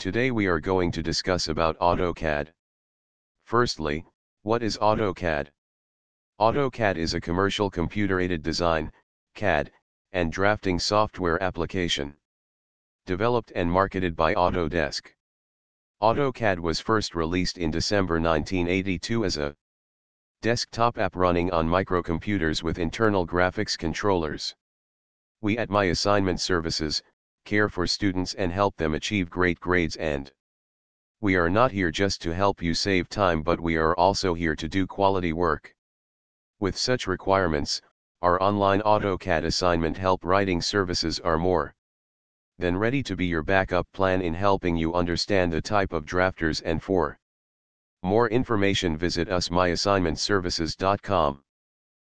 Today we are going to discuss about AutoCAD. Firstly, what is AutoCAD? AutoCAD is a commercial computer-aided design, CAD, and drafting software application. Developed and marketed by Autodesk. AutoCAD was first released in December 1982 as a desktop app running on microcomputers with internal graphics controllers. We at My Assignment Services, care for students and help them achieve great grades and we are not here just to help you save time but we are also here to do quality work. With such requirements, our online AutoCAD assignment help writing services are more than ready to be your backup plan in helping you understand the type of drafters and for more information visit us myassignmentservices.com.